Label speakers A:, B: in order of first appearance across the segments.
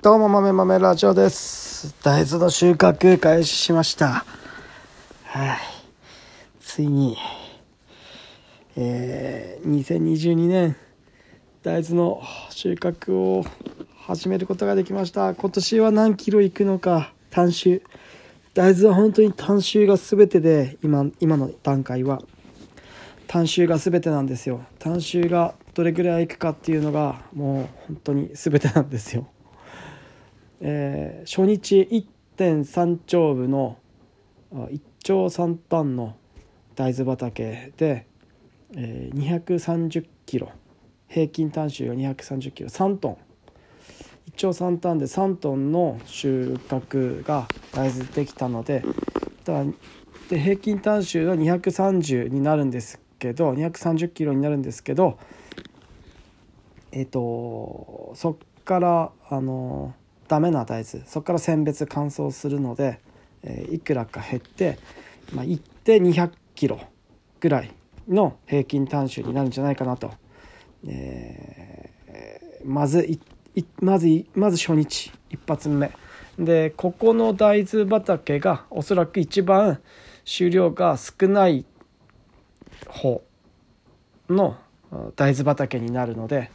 A: どうも豆豆ラジオです。大豆の収穫開始しました。はい。ついにえー、2022年大豆の収穫を始めることができました。今年は何キロいくのか単収。大豆は本当に単収が全てで今今の段階は。単収が全てなんですよ。単収がどれぐらいいくかっていうのがもう本当に全てなんですよ。えー、初日1.3丁部の1丁3単の大豆畑で、えー、230キロ平均単収が230キロ3トン。1丁3単で3トンの収穫が大豆できたのでだで平均単収が230になるんですけど230キロになるんですけどえっ、ー、とそっからあのダメな大豆そこから選別乾燥するので、えー、いくらか減って、まあ、いって200キロぐらいの平均単収になるんじゃないかなと、えー、まずまずまず初日一発目。でここの大豆畑がおそらく一番収量が少ない方の大豆畑になるので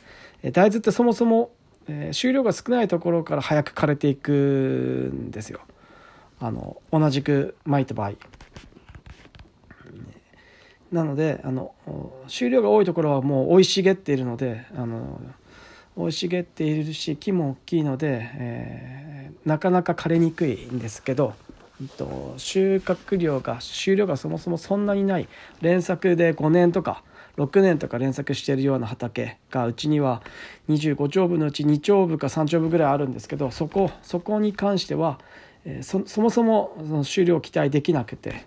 A: 大豆ってそもそもえー、収量が少ないところから早く枯れていくんですよ。あの同じく巻いた場合。なのであの収量が多いところはもう生い茂っているのであの生い茂っているし木も大きいので、えー、なかなか枯れにくいんですけど、えっと、収穫量が収量がそもそもそんなにない連作で5年とか6年とか連作しているような畑がうちには25丁分のうち2丁分か3丁分ぐらいあるんですけどそこそこに関しては、え、そそもそもその収量期待できなくて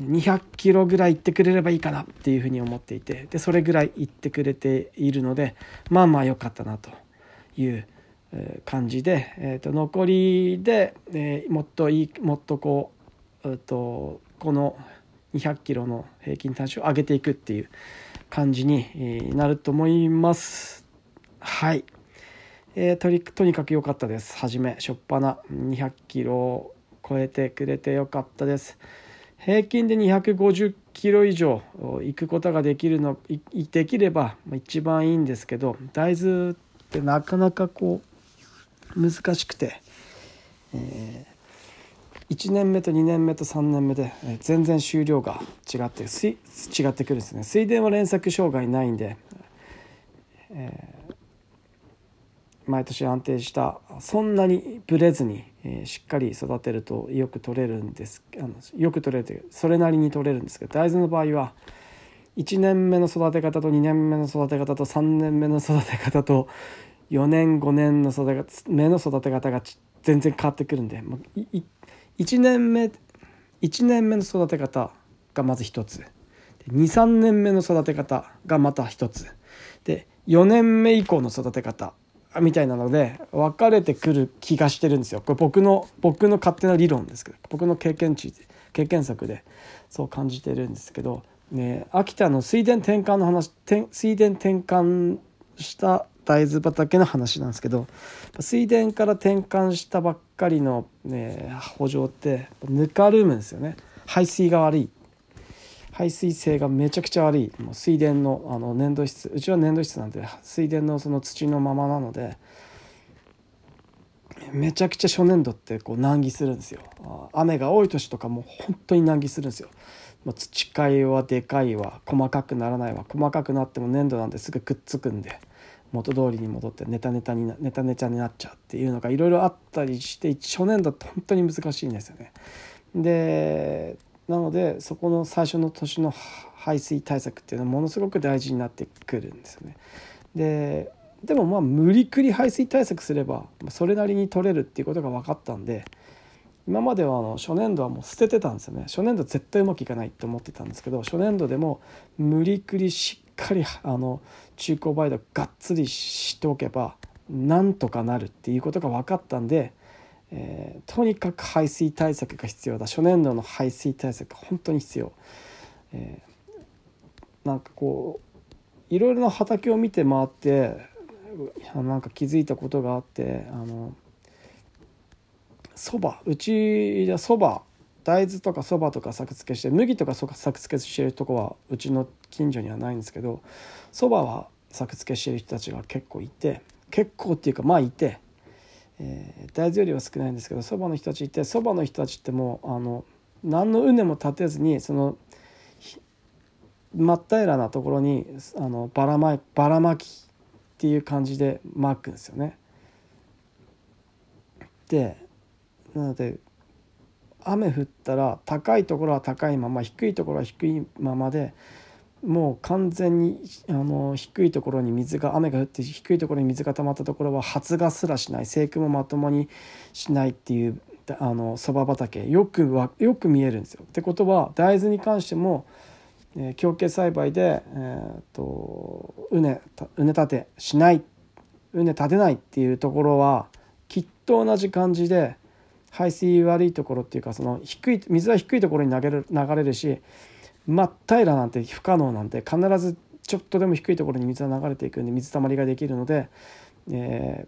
A: 200キロぐらい行ってくれればいいかなっていうふうに思っていてでそれぐらい行ってくれているのでまあまあ良かったなという感じで、えー、と残りで、えー、もっといいもっとこう、えー、とこの200キロの平均単種を上げていくっていう感じになると思います。はい、えー、ととにかく良かったです。初め初っ端200キロを超えてくれて良かったです。平均で250キロ以上行くことができるのできれば一番いいんですけど大豆ってなかなかこう難しくて、え1年目と2年目と3年目で全然収量が違って違ってくるんですね。水田は連作障害ないんで、えー、毎年安定したそんなにブレずに、えー、しっかり育てるとよく取れるんですあのよく取れるというそれなりに取れるんですけど大豆の場合は1年目の育て方と2年目の育て方と3年目の育て方と4年5年の育て目の育て方が全然変わってくるんで、まあ、1年目1年目の育て方がまず一つ。23年目の育て方がまた一つ。で4年目以降の育て方みたいなので分かれてくる気がしてるんですよ。これ僕の僕の勝手な理論ですけど僕の経験値経験則でそう感じてるんですけど、ね、秋田の水田転換の話水田転換した大豆畑の話なんですけど水田から転換したばっかりの、ね、補助ってぬかるむんですよね。排水が悪い。排水性がめちゃくちゃ悪い。もう水田のあの粘土質うちは粘土質なんで水田のその土のままなのでめちゃくちゃ初年度ってこう難儀するんですよ。雨が多い年とかもう本当に難儀するんですよ。土塊はでかいわ細かくならないわ。細かくなっても粘土なんですぐくっつくんで。元通りに戻ってネタネタにネタネタになっちゃうっていうのがいろいろあったりして初年度って本当に難しいんですよね。でなのでそこの最初の年の排水対策っていうのはものすごく大事になってくるんですよね。ででもまあ無理くり排水対策すればそれなりに取れるっていうことが分かったんで今まではあの初年度はもう捨ててたんですよね初年度絶対うまくいかないって思ってたんですけど初年度でも無理くりしっかりあの中古バイトがっつりしておけばなんとかなるっていうことが分かったんで、えー、とにかく排水対策が必要だ。初年度の排水対策本当に必要、えー、なんかこういろいろな畑を見て回ってなんか気づいたことがあってあのそばうちでそば大豆とかそばとか作付けして麦とか作付けしてるとこはうちの近所にはないんですけどそばは作付けしてる人たちが結構いて結構っていうかまあいて、えー、大豆よりは少ないんですけどそばの人たちいてそばの人たちってもうあの何の畝も立てずにその真っ平らなところにあのばらまばらまきっていう感じで巻くんですよね。でなので雨降ったら高いところは高いまま低いところは低いままでもう完全にあの低いところに水が雨が降って低いところに水が溜まったところは発芽すらしない生育もまともにしないっていうあのそば畑よくわよく見えるんですよ。ってことは大豆に関しても、えー、強形栽培で、えーと、と畝畝立てしない畝立てないっていうところはきっと同じ感じで排水悪いところっていうかその低い水は低いところに流れる流れるし真っ平らなんて不可能なんで必ずちょっとでも低いところに水は流れていくんで水たまりができるので、え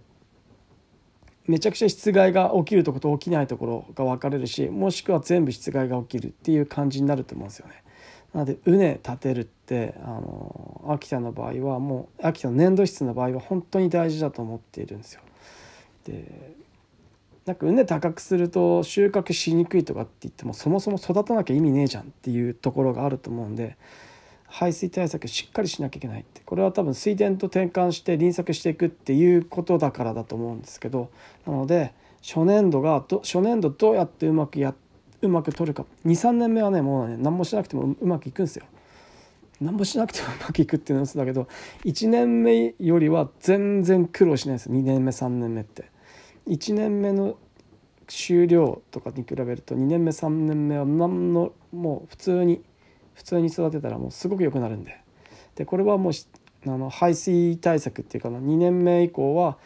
A: ー、めちゃくちゃ湿害が起きるところと起きないところが分かれるしもしくは全部湿害が起きるっていう感じになると思うんですよね。なので畝立てるってあの秋田の場合はもう秋田の粘土質の場合は本当に大事だと思っているんですよ。でなんか畝高くすると収穫しにくいとかって言ってもそもそも育たなきゃ意味ねえじゃんっていうところがあると思うんで排水対策しっかりしなきゃいけないってこれは多分水田と転換して輪作していくっていうことだからだと思うんですけどなので初年度が初年度どうやってうまくやうまく取るか23年目はねもうね何もしなくてもうまくいくんですよ。何もしなくてもうまくいくっていうのは嘘だけど1年目よりは全然苦労しないです2年目3年目って。1年目の終了とかに比べると2年目3年目は何のもう普通に普通に育てたらもうすごく良くなるんで。でこれはもうあの排水対策っていうかな2年目以降は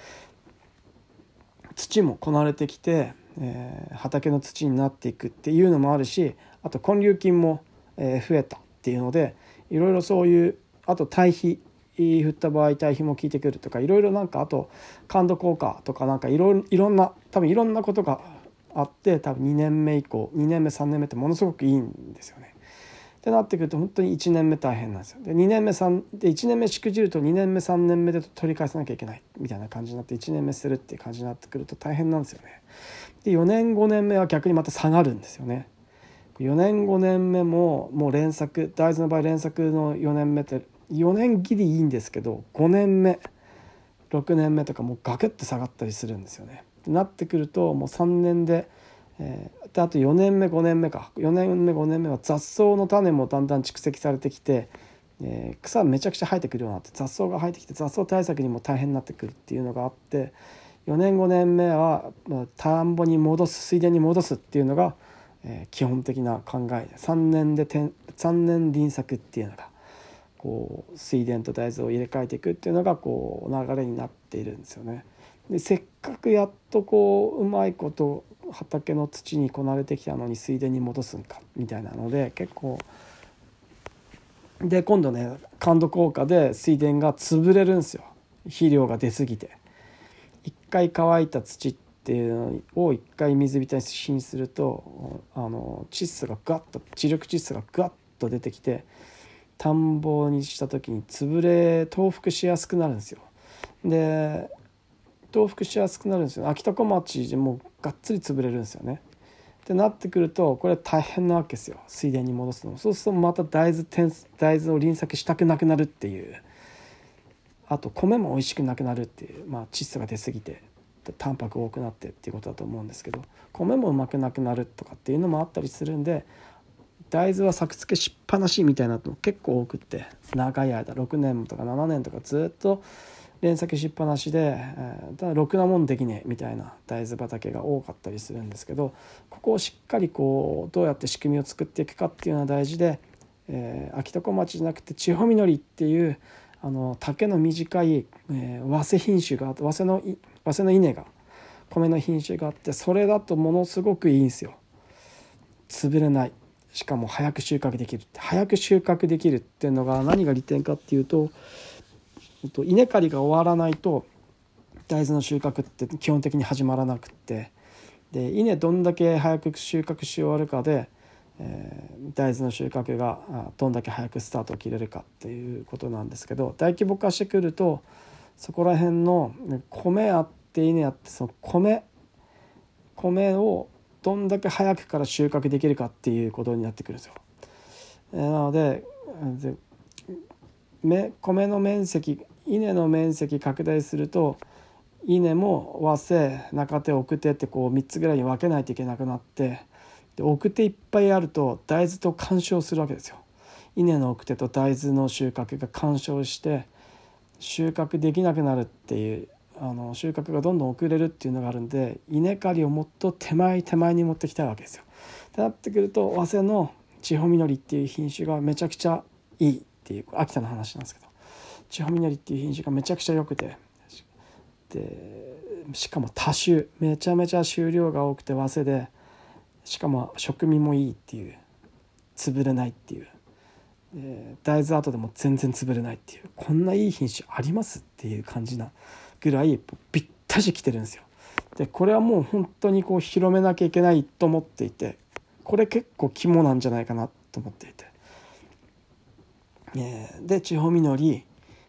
A: 土もこなれてきて、えー、畑の土になっていくっていうのもあるしあと根粒菌も、えー、増えたっていうのでいろいろそういうあと堆肥振った場合対比も効いてくるとかいろいろなんかあと感度効果とかなんかいろいろんな多分いろんなことがあって多分2年目以降2年目3年目ってものすごくいいんですよね。ってなってくると本当に1年目大変なんですよ。で2年目3で1年目しくじると2年目3年目で取り返さなきゃいけないみたいな感じになって1年目するっていう感じになってくると大変なんですよね。で4年5年目は逆にまた下がるんですよね。4年5年目ももう連作大豆の場合連作の4年目って4年ぎりいいんですけど5年目6年目とかもうガクッて下がったりするんですよね。なってくるともう3年で,、えー、であと4年目5年目か4年目5年目は雑草の種もだんだん蓄積されてきて、えー、草めちゃくちゃ生えてくるようになって雑草が生えてきて雑草対策にも大変になってくるっていうのがあって4年5年目は、まあ、田んぼに戻す水田に戻すっていうのが、えー、基本的な考え3年で3年輪作っていうのがこう水田と大豆を入れ替えていくっていうのがこう流れになっているんですよね。でせっかくやっとこううまいこと畑の土にこなれてきたのに水田に戻すんかみたいなので結構で今度ね感度効果で水田が潰れるんですよ肥料が出過ぎて。一回乾いた土っていうのを一回水浸しにするとあの窒素がガッと磁力窒素がガッと出てきて田んぼにした時に潰れ倒伏しやすくなるんですよ。で倒伏しやすくなるんですよ。秋田小町でもうがっつり潰れるんですよね。ってなってくるとこれ大変なわけですよ。水田に戻すのそうするとまた大豆大豆を輪作したくなくなるっていう。あと米も美味しくなくなるっていう、まあ、窒素が出過ぎてタンパク多くなってっていうことだと思うんですけど米もうまくなくなるとかっていうのもあったりするんで大豆は作付けしっぱなしみたいなの結構多くって長い間6年とか7年とかずっと連作しっぱなしで、えー、ただろくなもんできねえみたいな大豆畑が多かったりするんですけどここをしっかりこうどうやって仕組みを作っていくかっていうのは大事で、えー、秋田小町じゃなくて千穂みのりっていうあの竹の短い、えー、早生品種があって早生の早生の稲が米の品種があってそれだとものすごくいいんですよ。潰れないしかも早く収穫できる。早く収穫できるっていうのが何が利点かっていうと稲刈りが終わらないと大豆の収穫って基本的に始まらなくってで稲どんだけ早く収穫し終わるかで、えー、大豆の収穫がどんだけ早くスタートを切れるかっていうことなんですけど大規模化してくるとそこら辺の米あって稲あってその米米をどんだけ早くから収穫できるかっていうことになってくるんですよ。なので米の面積稲の面積拡大すると稲も和製中手奥手ってこう3つぐらいに分けないといけなくなってで奥手いっぱいあると大豆と干渉するわけですよ。稲の奥手と大豆の収穫が干渉して収穫できなくなるっていうあの収穫がどんどん遅れるっていうのがあるんで稲刈りをもっと手前手前に持ってきたいわけですよ。ってなってくると早稲の千穂みのりっていう品種がめちゃくちゃいいっていう秋田の話なんですけど千穂みのりっていう品種がめちゃくちゃ良くてでしかも多種めちゃめちゃ収量が多くて早稲でしかも食味もいいっていう潰れないっていう大豆後でも全然潰れないっていうこんないい品種ありますっていう感じなぐらいぴったし来てるんですよ。でこれはもう本当にこう広めなきゃいけないと思っていてこれ結構肝なんじゃないかなと思っていて。で地方実り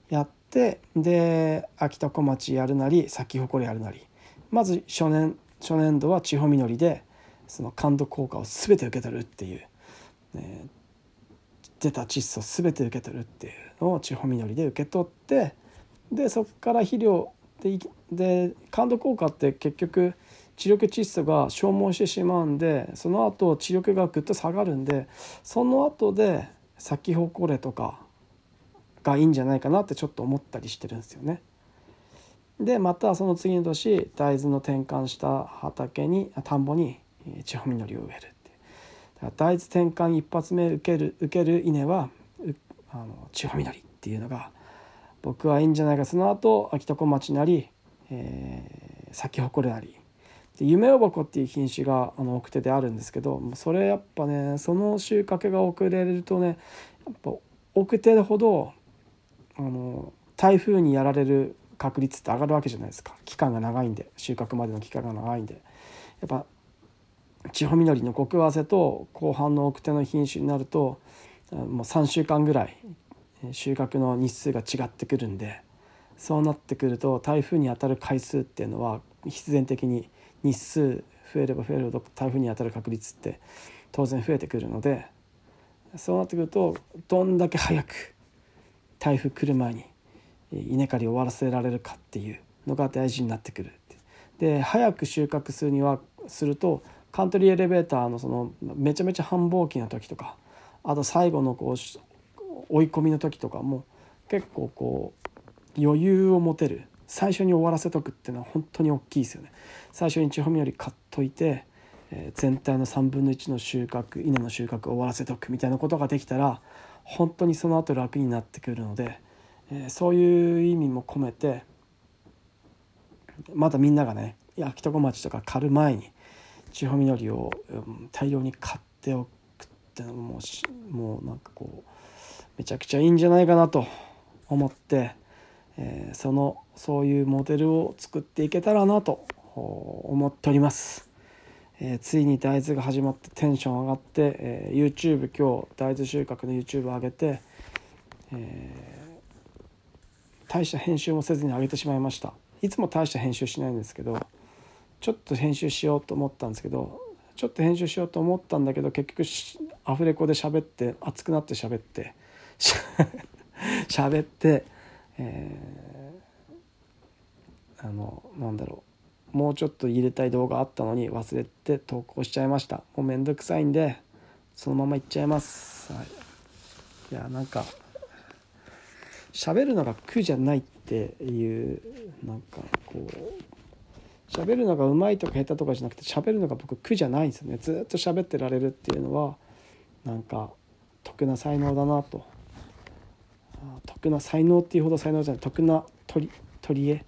A: やってで秋田小町やるなり咲き誇りやるなりまず初年初年度は地方実りでその感度効果を全て受け取るっていう、ね、出た窒素全て受け取るっていうのを地方実りで受け取ってでそこから肥料でで感度効果って結局知力窒素が消耗してしまうんでその後知力がぐっと下がるんでその後で咲き誇れとかがいいんじゃないかなってちょっと思ったりしてるんですよね。でまたその次の年大豆の転換した畑に田んぼに地方実りを植えるって大豆転換一発目受ける受ける稲はあの地方実りっていうのが僕はいいんじゃないか。その後秋田小町なり、えー、咲き誇れなり。で夢おばこっていう品種があの奥手であるんですけどそれやっぱねその収穫が遅れるとねやっぱ奥手ほどあの台風にやられる確率って上がるわけじゃないですか。期間が長いんで収穫までの期間が長いんで。やっぱ地方実りの極早生と後半の奥手の品種になるともう3週間ぐらい収穫の日数が違ってくるんでそうなってくると台風に当たる回数っていうのは必然的に日数増えれば増えるほど台風に当たる確率って当然増えてくるのでそうなってくるとどんだけ早く台風来る前に稲刈りを終わらせられるかっていうのが大事になってくるで早く収穫するにはするとカントリーエレベーターのそのめちゃめちゃ繁忙期の時とかあと最後のこう追い込みの時とかも結構こう余裕を持てる最初に終わらせとくっていうのは本当に大きいですよね。最初に地方より買っといて、えー、全体の3分の1の収穫稲の収穫を終わらせとくみたいなことができたら本当にその後楽になってくるので、えー、そういう意味も込めてまだみんながね秋田小町とか刈る前に地方実りを大量に買っておくってのももうなんかこうめちゃくちゃいいんじゃないかなと思って、えー、そのそういうモデルを作っていけたらなと思っております。えー、ついに大豆が始まってテンション上がって、えー、YouTube 今日大豆収穫の YouTube 上げて、え、大した編集もせずに上げてしまいましたいつも大した編集しないんですけどちょっと編集しようと思ったんですけどちょっと編集しようと思ったんだけど結局アフレコで喋って熱くなって喋って喋って、えー、あのなんだろう。もうちょっと入れたい動画あったのに忘れて投稿しちゃいました。もうめんどくさいんでそのままいっちゃいます、はい、いやなんか喋るのが苦じゃないっていうなんかこう喋るのがうまいとか下手とかじゃなくて喋るのが僕苦じゃないんですよね。ずっと喋ってられるっていうのはなんか得な才能だなと得な才能っていうほど才能じゃない。得な取り取り柄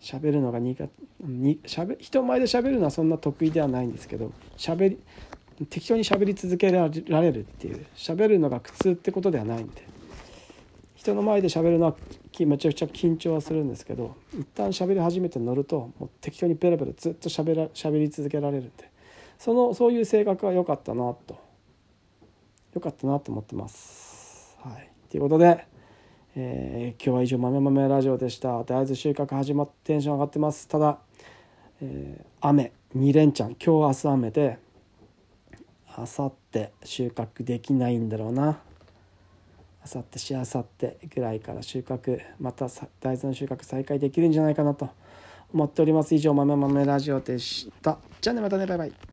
A: 喋るのが苦にしゃべ人前で喋るのはそんな得意ではないんですけど喋り適当に喋り続けられるっていう。喋るのが苦痛ってことではないんで。人の前で喋るのはめちゃくちゃ緊張はするんですけど一旦喋り始めて乗るともう適当にペラペラずっと喋ら喋り続けられるんでそのそういう性格は良かったなと。良かったなと思ってます。はい、ということで、えー、今日は以上豆豆ラジオでした。大豆収穫始まってテンション上がってます。ただ、えー、雨2連チャン。今日明日雨で明後日収穫できないんだろうな。明後日しあさってぐらいから収穫また大豆の収穫再開できるんじゃないかなと思っております。以上豆豆ラジオでした。じゃあねまたね。バイバイ。